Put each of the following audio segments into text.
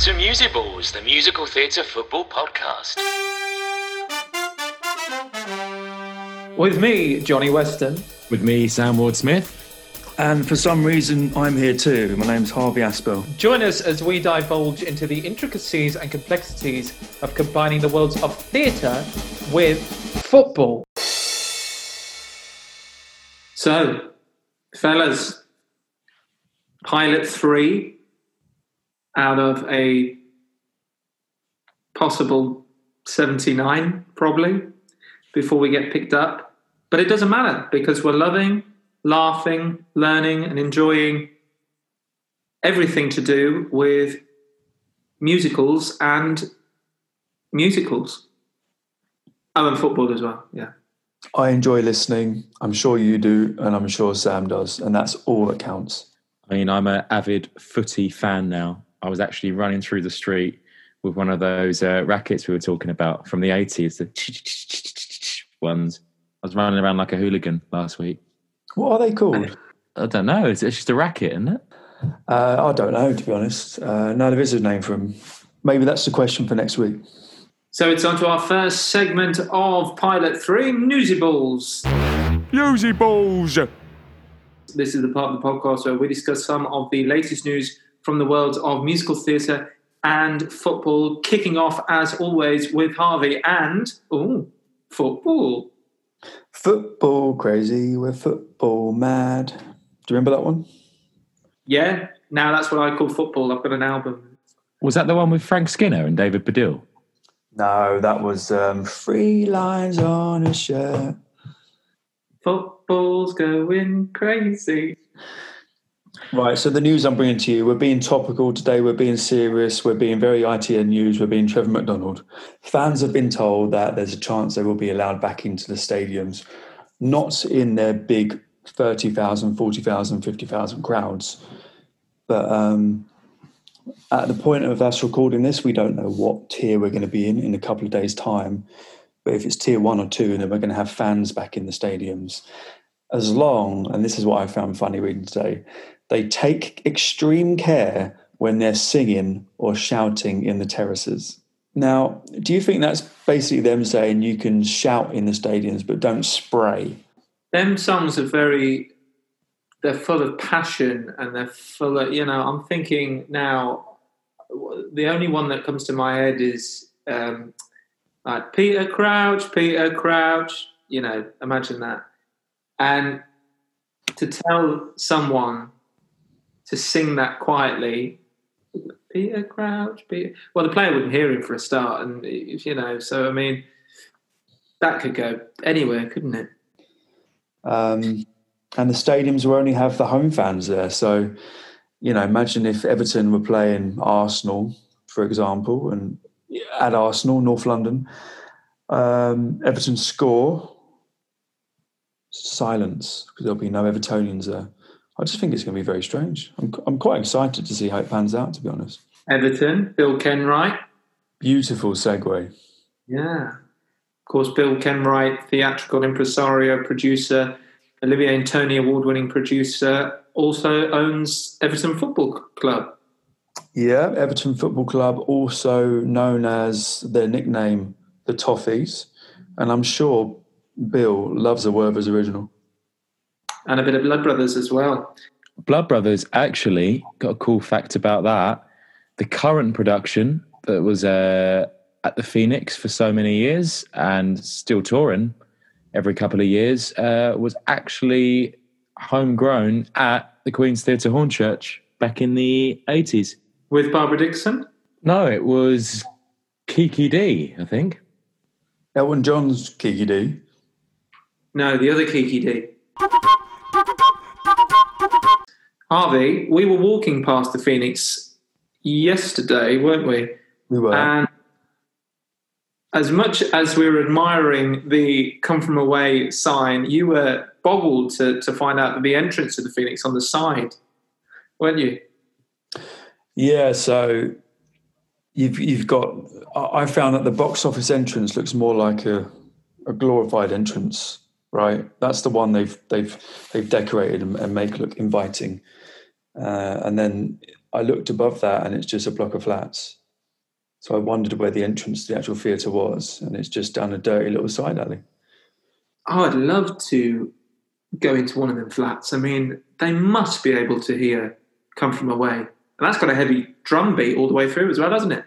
to Musiballs, the musical theatre football podcast. With me, Johnny Weston. With me, Sam Ward Smith. And for some reason, I'm here too. My name's Harvey Aspel. Join us as we divulge into the intricacies and complexities of combining the worlds of theatre with football. So, fellas, pilot three out of a possible 79, probably, before we get picked up. But it doesn't matter because we're loving, laughing, learning, and enjoying everything to do with musicals and musicals. Oh, and football as well, yeah. I enjoy listening. I'm sure you do, and I'm sure Sam does, and that's all that counts. I mean, I'm an avid footy fan now. I was actually running through the street with one of those uh, rackets we were talking about from the 80s, the ones. I was running around like a hooligan last week. What are they called? I don't know. It's, it's just a racket, isn't it? Uh, I don't know, to be honest. Uh, no, there is a name for them. Maybe that's the question for next week. So it's on to our first segment of Pilot 3 Newsy Balls. Newsy Balls! This is the part of the podcast where we discuss some of the latest news from the worlds of musical theatre and football, kicking off as always with Harvey and oh, football. Football crazy, we're football mad. Do you remember that one? Yeah, now that's what I call football. I've got an album. Was that the one with Frank Skinner and David Baddiel? No, that was um, Three Lions on a Shirt. Football's going crazy. Right, so the news I'm bringing to you, we're being topical today, we're being serious, we're being very ITN news, we're being Trevor McDonald. Fans have been told that there's a chance they will be allowed back into the stadiums, not in their big 30,000, 40,000, 50,000 crowds. But um, at the point of us recording this, we don't know what tier we're going to be in in a couple of days' time. But if it's tier one or two, then we're going to have fans back in the stadiums. As long, and this is what I found funny reading today, they take extreme care when they're singing or shouting in the terraces. Now, do you think that's basically them saying you can shout in the stadiums but don't spray? Them songs are very, they're full of passion and they're full of, you know, I'm thinking now, the only one that comes to my head is um, like Peter Crouch, Peter Crouch, you know, imagine that. And to tell someone to sing that quietly. Peter Crouch, Peter. Well, the player wouldn't hear him for a start, and you know, so I mean, that could go anywhere, couldn't it? Um, and the stadiums will only have the home fans there. So, you know, imagine if Everton were playing Arsenal, for example, and at Arsenal, North London, um, Everton score, silence because there'll be no Evertonians there. I just think it's going to be very strange. I'm, I'm quite excited to see how it pans out, to be honest. Everton, Bill Kenwright. Beautiful segue. Yeah. Of course, Bill Kenwright, theatrical impresario, producer, Olivier and Tony award winning producer, also owns Everton Football Club. Yeah, Everton Football Club, also known as their nickname, the Toffees. And I'm sure Bill loves a Werther's original and a bit of Blood Brothers as well. Blood Brothers actually got a cool fact about that. The current production that was uh, at the Phoenix for so many years and still touring every couple of years uh, was actually homegrown at the Queen's Theatre Hornchurch back in the 80s. With Barbara Dickson? No, it was Kiki Dee, I think. Elton John's Kiki Dee. No, the other Kiki Dee. Harvey, we were walking past the Phoenix yesterday, weren't we? We were. And as much as we were admiring the come from away sign, you were boggled to, to find out that the entrance to the Phoenix on the side, weren't you? Yeah, so you've you've got I found that the box office entrance looks more like a, a glorified entrance, right? That's the one they've they've they've decorated and, and make look inviting. Uh, and then I looked above that and it's just a block of flats. So I wondered where the entrance to the actual theatre was, and it's just down a dirty little side alley. Oh, I'd love to go into one of them flats. I mean, they must be able to hear "Come From Away," and that's got a heavy drum beat all the way through as well, doesn't it?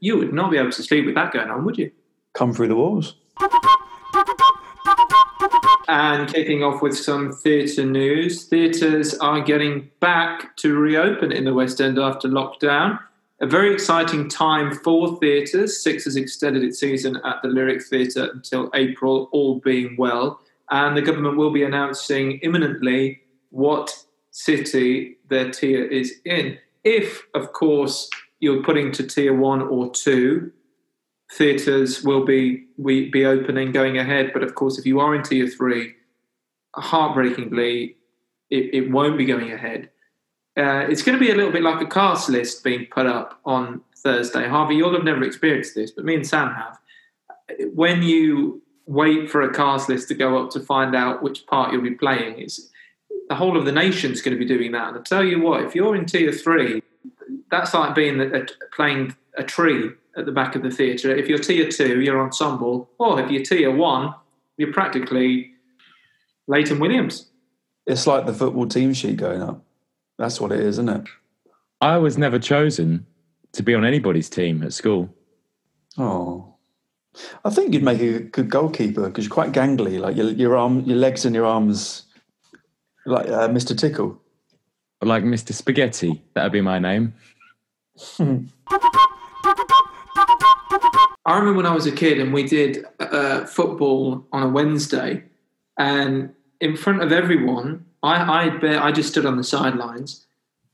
You would not be able to sleep with that going on, would you? Come through the walls. And kicking off with some theatre news, theatres are getting back to reopen in the West End after lockdown. A very exciting time for theatres. Six has extended its season at the Lyric Theatre until April, all being well. And the government will be announcing imminently what city their tier is in. If, of course, you're putting to tier one or two, theatres will be we be opening going ahead. But of course, if you are in tier three, heartbreakingly, it, it won't be going ahead. Uh, it's going to be a little bit like a cast list being put up on Thursday. Harvey, you'll have never experienced this, but me and Sam have. When you wait for a cast list to go up to find out which part you'll be playing, it's the whole of the nation's going to be doing that. And I tell you what, if you're in tier three, that's like being a, playing a tree at the back of the theatre. If you're tier two, you're ensemble, or if you're tier one, you're practically Leighton Williams. It's like the football team sheet going up. That's what it is, isn't it? I was never chosen to be on anybody's team at school. Oh, I think you'd make a good goalkeeper because you're quite gangly. Like your your arm, your legs and your arms, like uh, Mr. Tickle. Like Mr. Spaghetti, that would be my name. I remember when I was a kid and we did uh, football on a Wednesday, and in front of everyone, I I, I just stood on the sidelines,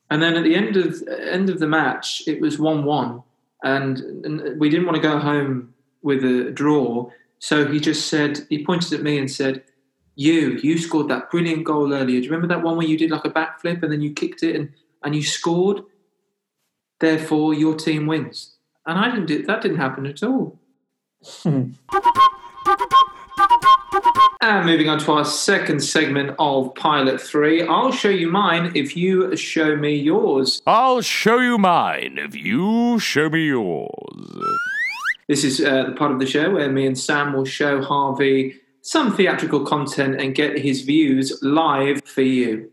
and then at the end of end of the match, it was one one, and, and we didn't want to go home with a draw. So he just said he pointed at me and said, "You, you scored that brilliant goal earlier. Do you remember that one where you did like a backflip and then you kicked it and and you scored? Therefore, your team wins." And I didn't do that. Didn't happen at all. And moving on to our second segment of Pilot 3, I'll show you mine if you show me yours. I'll show you mine if you show me yours. This is uh, the part of the show where me and Sam will show Harvey some theatrical content and get his views live for you.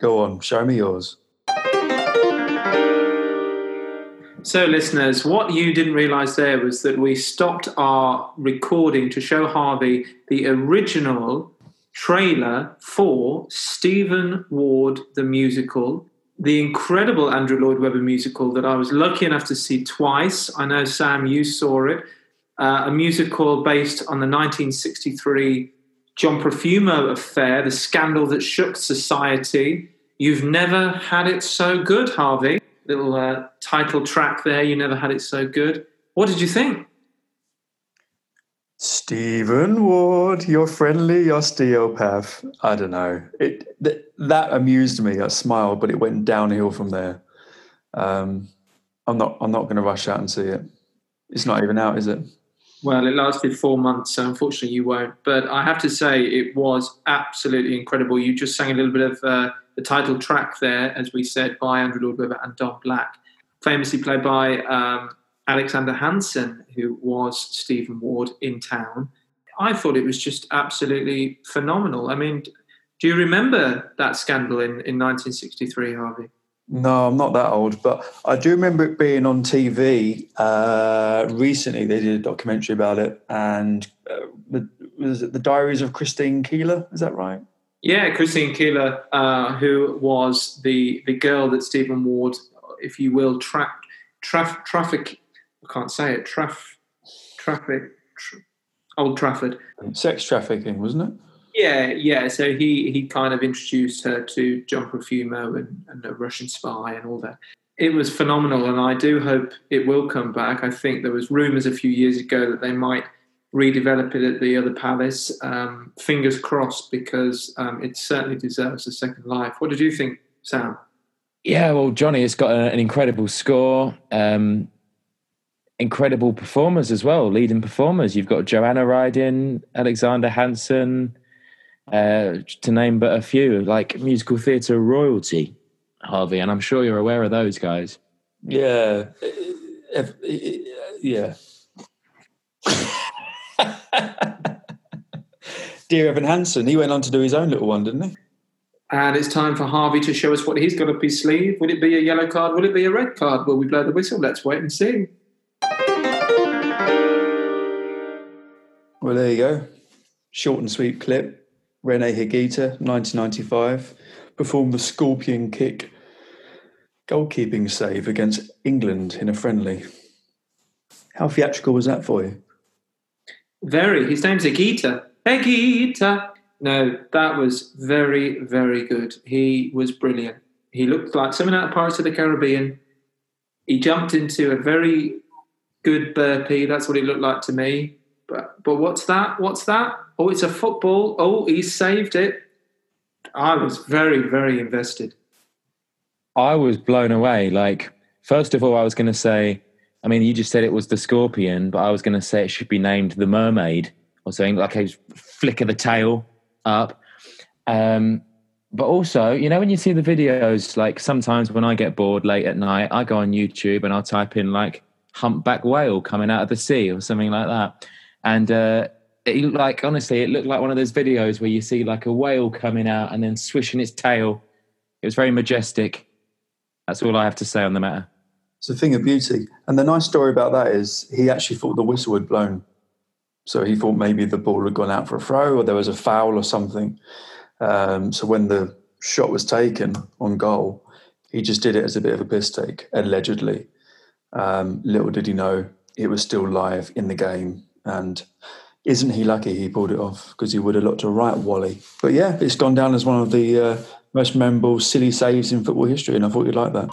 Go on, show me yours. So, listeners, what you didn't realize there was that we stopped our recording to show Harvey the original trailer for Stephen Ward the musical, the incredible Andrew Lloyd Webber musical that I was lucky enough to see twice. I know, Sam, you saw it. Uh, a musical based on the 1963 John Profumo affair, the scandal that shook society. You've never had it so good, Harvey little uh, title track there. You never had it so good. What did you think? Stephen Ward, your friendly osteopath. I don't know. It th- that amused me. I smiled, but it went downhill from there. Um, I'm not. I'm not going to rush out and see it. It's not even out, is it? Well, it lasted four months, so unfortunately you won't. But I have to say, it was absolutely incredible. You just sang a little bit of uh, the title track there, as we said, by Andrew Lloyd Webber and Don Black, famously played by um, Alexander Hanson, who was Stephen Ward in town. I thought it was just absolutely phenomenal. I mean, do you remember that scandal in, in 1963, Harvey? No, I'm not that old, but I do remember it being on TV uh, recently. They did a documentary about it, and uh, was it the Diaries of Christine Keeler? Is that right? Yeah, Christine Keeler, uh, who was the the girl that Stephen Ward, if you will, tra- traf- traffic. I can't say it. Traf, traffic. Tra- Old Trafford. Sex trafficking, wasn't it? Yeah, yeah. So he he kind of introduced her to John Profumo and, and a Russian spy and all that. It was phenomenal, and I do hope it will come back. I think there was rumours a few years ago that they might redevelop it at the other palace. Um, fingers crossed, because um, it certainly deserves a second life. What did you think, Sam? Yeah, well, Johnny, it's got an incredible score, um, incredible performers as well, leading performers. You've got Joanna Riding, Alexander Hanson, uh, to name but a few, like musical theatre royalty, Harvey, and I'm sure you're aware of those guys. Yeah. If- yeah. Dear Evan Hansen, he went on to do his own little one, didn't he? And it's time for Harvey to show us what he's got up his sleeve. Will it be a yellow card? Will it be a red card? Will we blow the whistle? Let's wait and see. Well, there you go. Short and sweet clip. Rene Higuita, 1995, performed the scorpion kick goalkeeping save against England in a friendly. How theatrical was that for you? Very. His name's Egita. Egita. No, that was very, very good. He was brilliant. He looked like someone out of Pirates of the Caribbean. He jumped into a very good burpee. That's what he looked like to me. But but what's that? What's that? Oh, it's a football. Oh, he saved it. I was very, very invested. I was blown away. Like, first of all, I was going to say, I mean, you just said it was the scorpion, but I was going to say it should be named the mermaid or something like a flick of the tail up. Um, but also, you know, when you see the videos, like sometimes when I get bored late at night, I go on YouTube and I'll type in like humpback whale coming out of the sea or something like that. And uh, it looked like, honestly, it looked like one of those videos where you see like a whale coming out and then swishing its tail. It was very majestic. That's all I have to say on the matter. It's a thing of beauty. And the nice story about that is he actually thought the whistle had blown. So he thought maybe the ball had gone out for a throw or there was a foul or something. Um, so when the shot was taken on goal, he just did it as a bit of a piss take, allegedly. Um, little did he know it was still live in the game. And isn't he lucky he pulled it off because he would have looked a right wally. But yeah, it's gone down as one of the uh, most memorable silly saves in football history, and I thought you'd like that.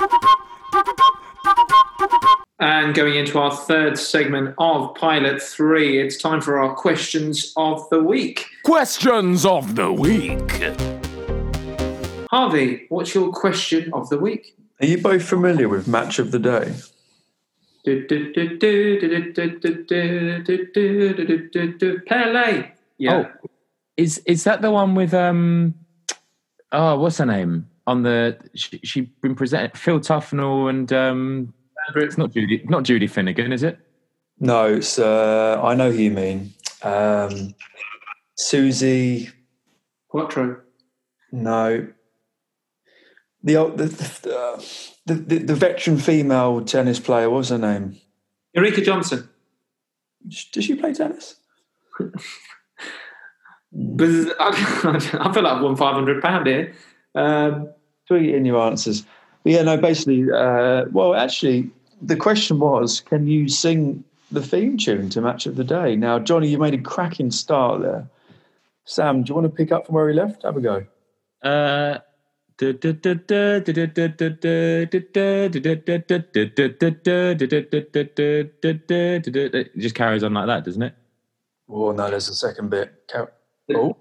And going into our third segment of Pilot 3, it's time for our questions of the week. Questions of the week. Harvey, what's your question of the week? Are you both familiar with Match of the Day? Pele. Yeah. Oh, is is that the one with um? Oh, what's her name on the? She, she been presented Phil Tufnell and um. It's not Judy, not Judy Finnegan, is it? No, it's uh, I know who you mean. Um, Susie. Quatro. No. The old- the the, uh, the the the veteran female tennis player. What was her name? Ulrika Jonsson. Does she play tennis? I, I feel like I've won five hundred pound here. Um, Tweet in your answers. But yeah, no. Basically, uh, well, actually, the question was, can you sing the theme tune to Match of the Day? Now, Johnny, you made a cracking start there. Sam, do you want to pick up from where he left? Have a go. Uh. It just carries on like that, doesn't it? Oh no, there's a second bit. Car- Oh.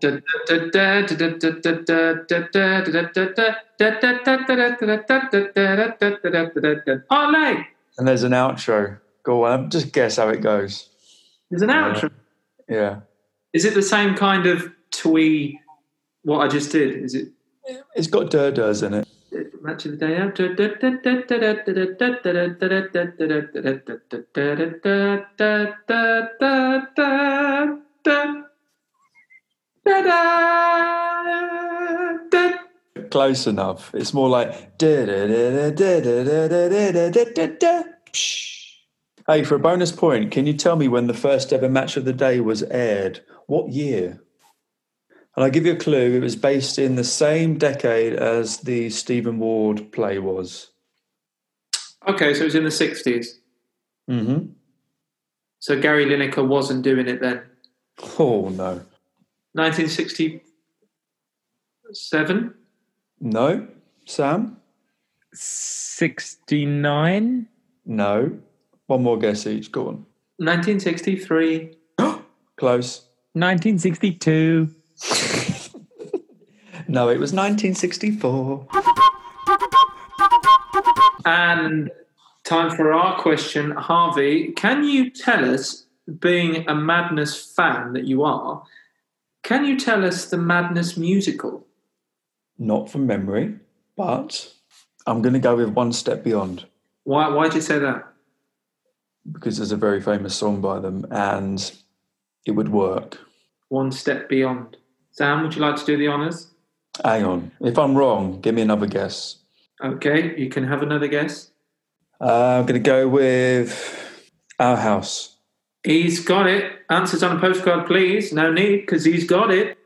Olé! And there's an outro. Go on, just guess how it goes. There's an outro. Yeah. Is it the same kind of twee? What I just did? Is it It's got durders in it. match of the day Close enough. It's more like. Hey, for a bonus point, can you tell me when the first ever match of the day was aired? What year? And I'll give you a clue. It was based in the same decade as the Stephen Ward play was. Okay, so it was in the sixties. Mm-hmm. So Gary Lineker wasn't doing it then. Oh no, 1967. No, Sam, 69? no. One more guess each. Go on. 1963. Close. 1962. No, it was 1964. And time for our question, Harvey. Can you tell us, being a Madness fan that you are, Can you tell us the Madness musical? Not from memory, but I'm going to go with One Step Beyond Why? Why did you say that? because there's a very famous song by them and it would work. One step beyond. Sam, would you like to do the honours? Hang on. If I'm wrong, give me another guess. Okay, you can have another guess. Uh, I'm going to go with Our House. He's got it. Answers on a postcard, please. No need, because he's got it.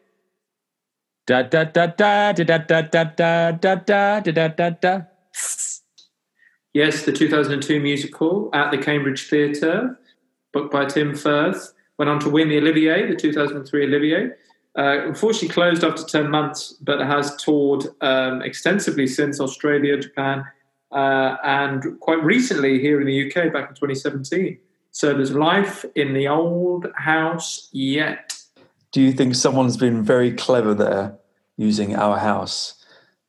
Da da da da da da da da da da da da da. Yes, the 2002 musical at the Cambridge Theatre, booked by Tim Firth, went on to win the Olivier, the 2003 Olivier. Uh, unfortunately, closed after 10 months, but has toured um, extensively since Australia, Japan, uh, and quite recently here in the UK back in 2017. So there's life in the old house yet. Do you think someone's been very clever there using Our House?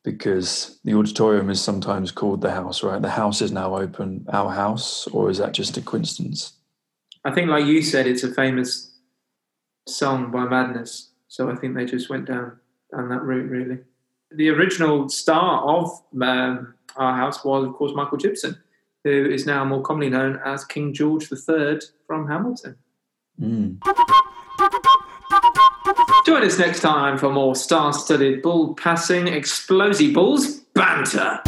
Because the auditorium is sometimes called the house, right? The house is now open, Our House, or is that just a coincidence? I think, like you said, it's a famous song by Madness. So I think they just went down down that route, really. The original star of um, Our House was, of course, Michael Gibson, who is now more commonly known as King George III from Hamilton. Mm. Join us next time for more star studded ball passing explosive balls banter.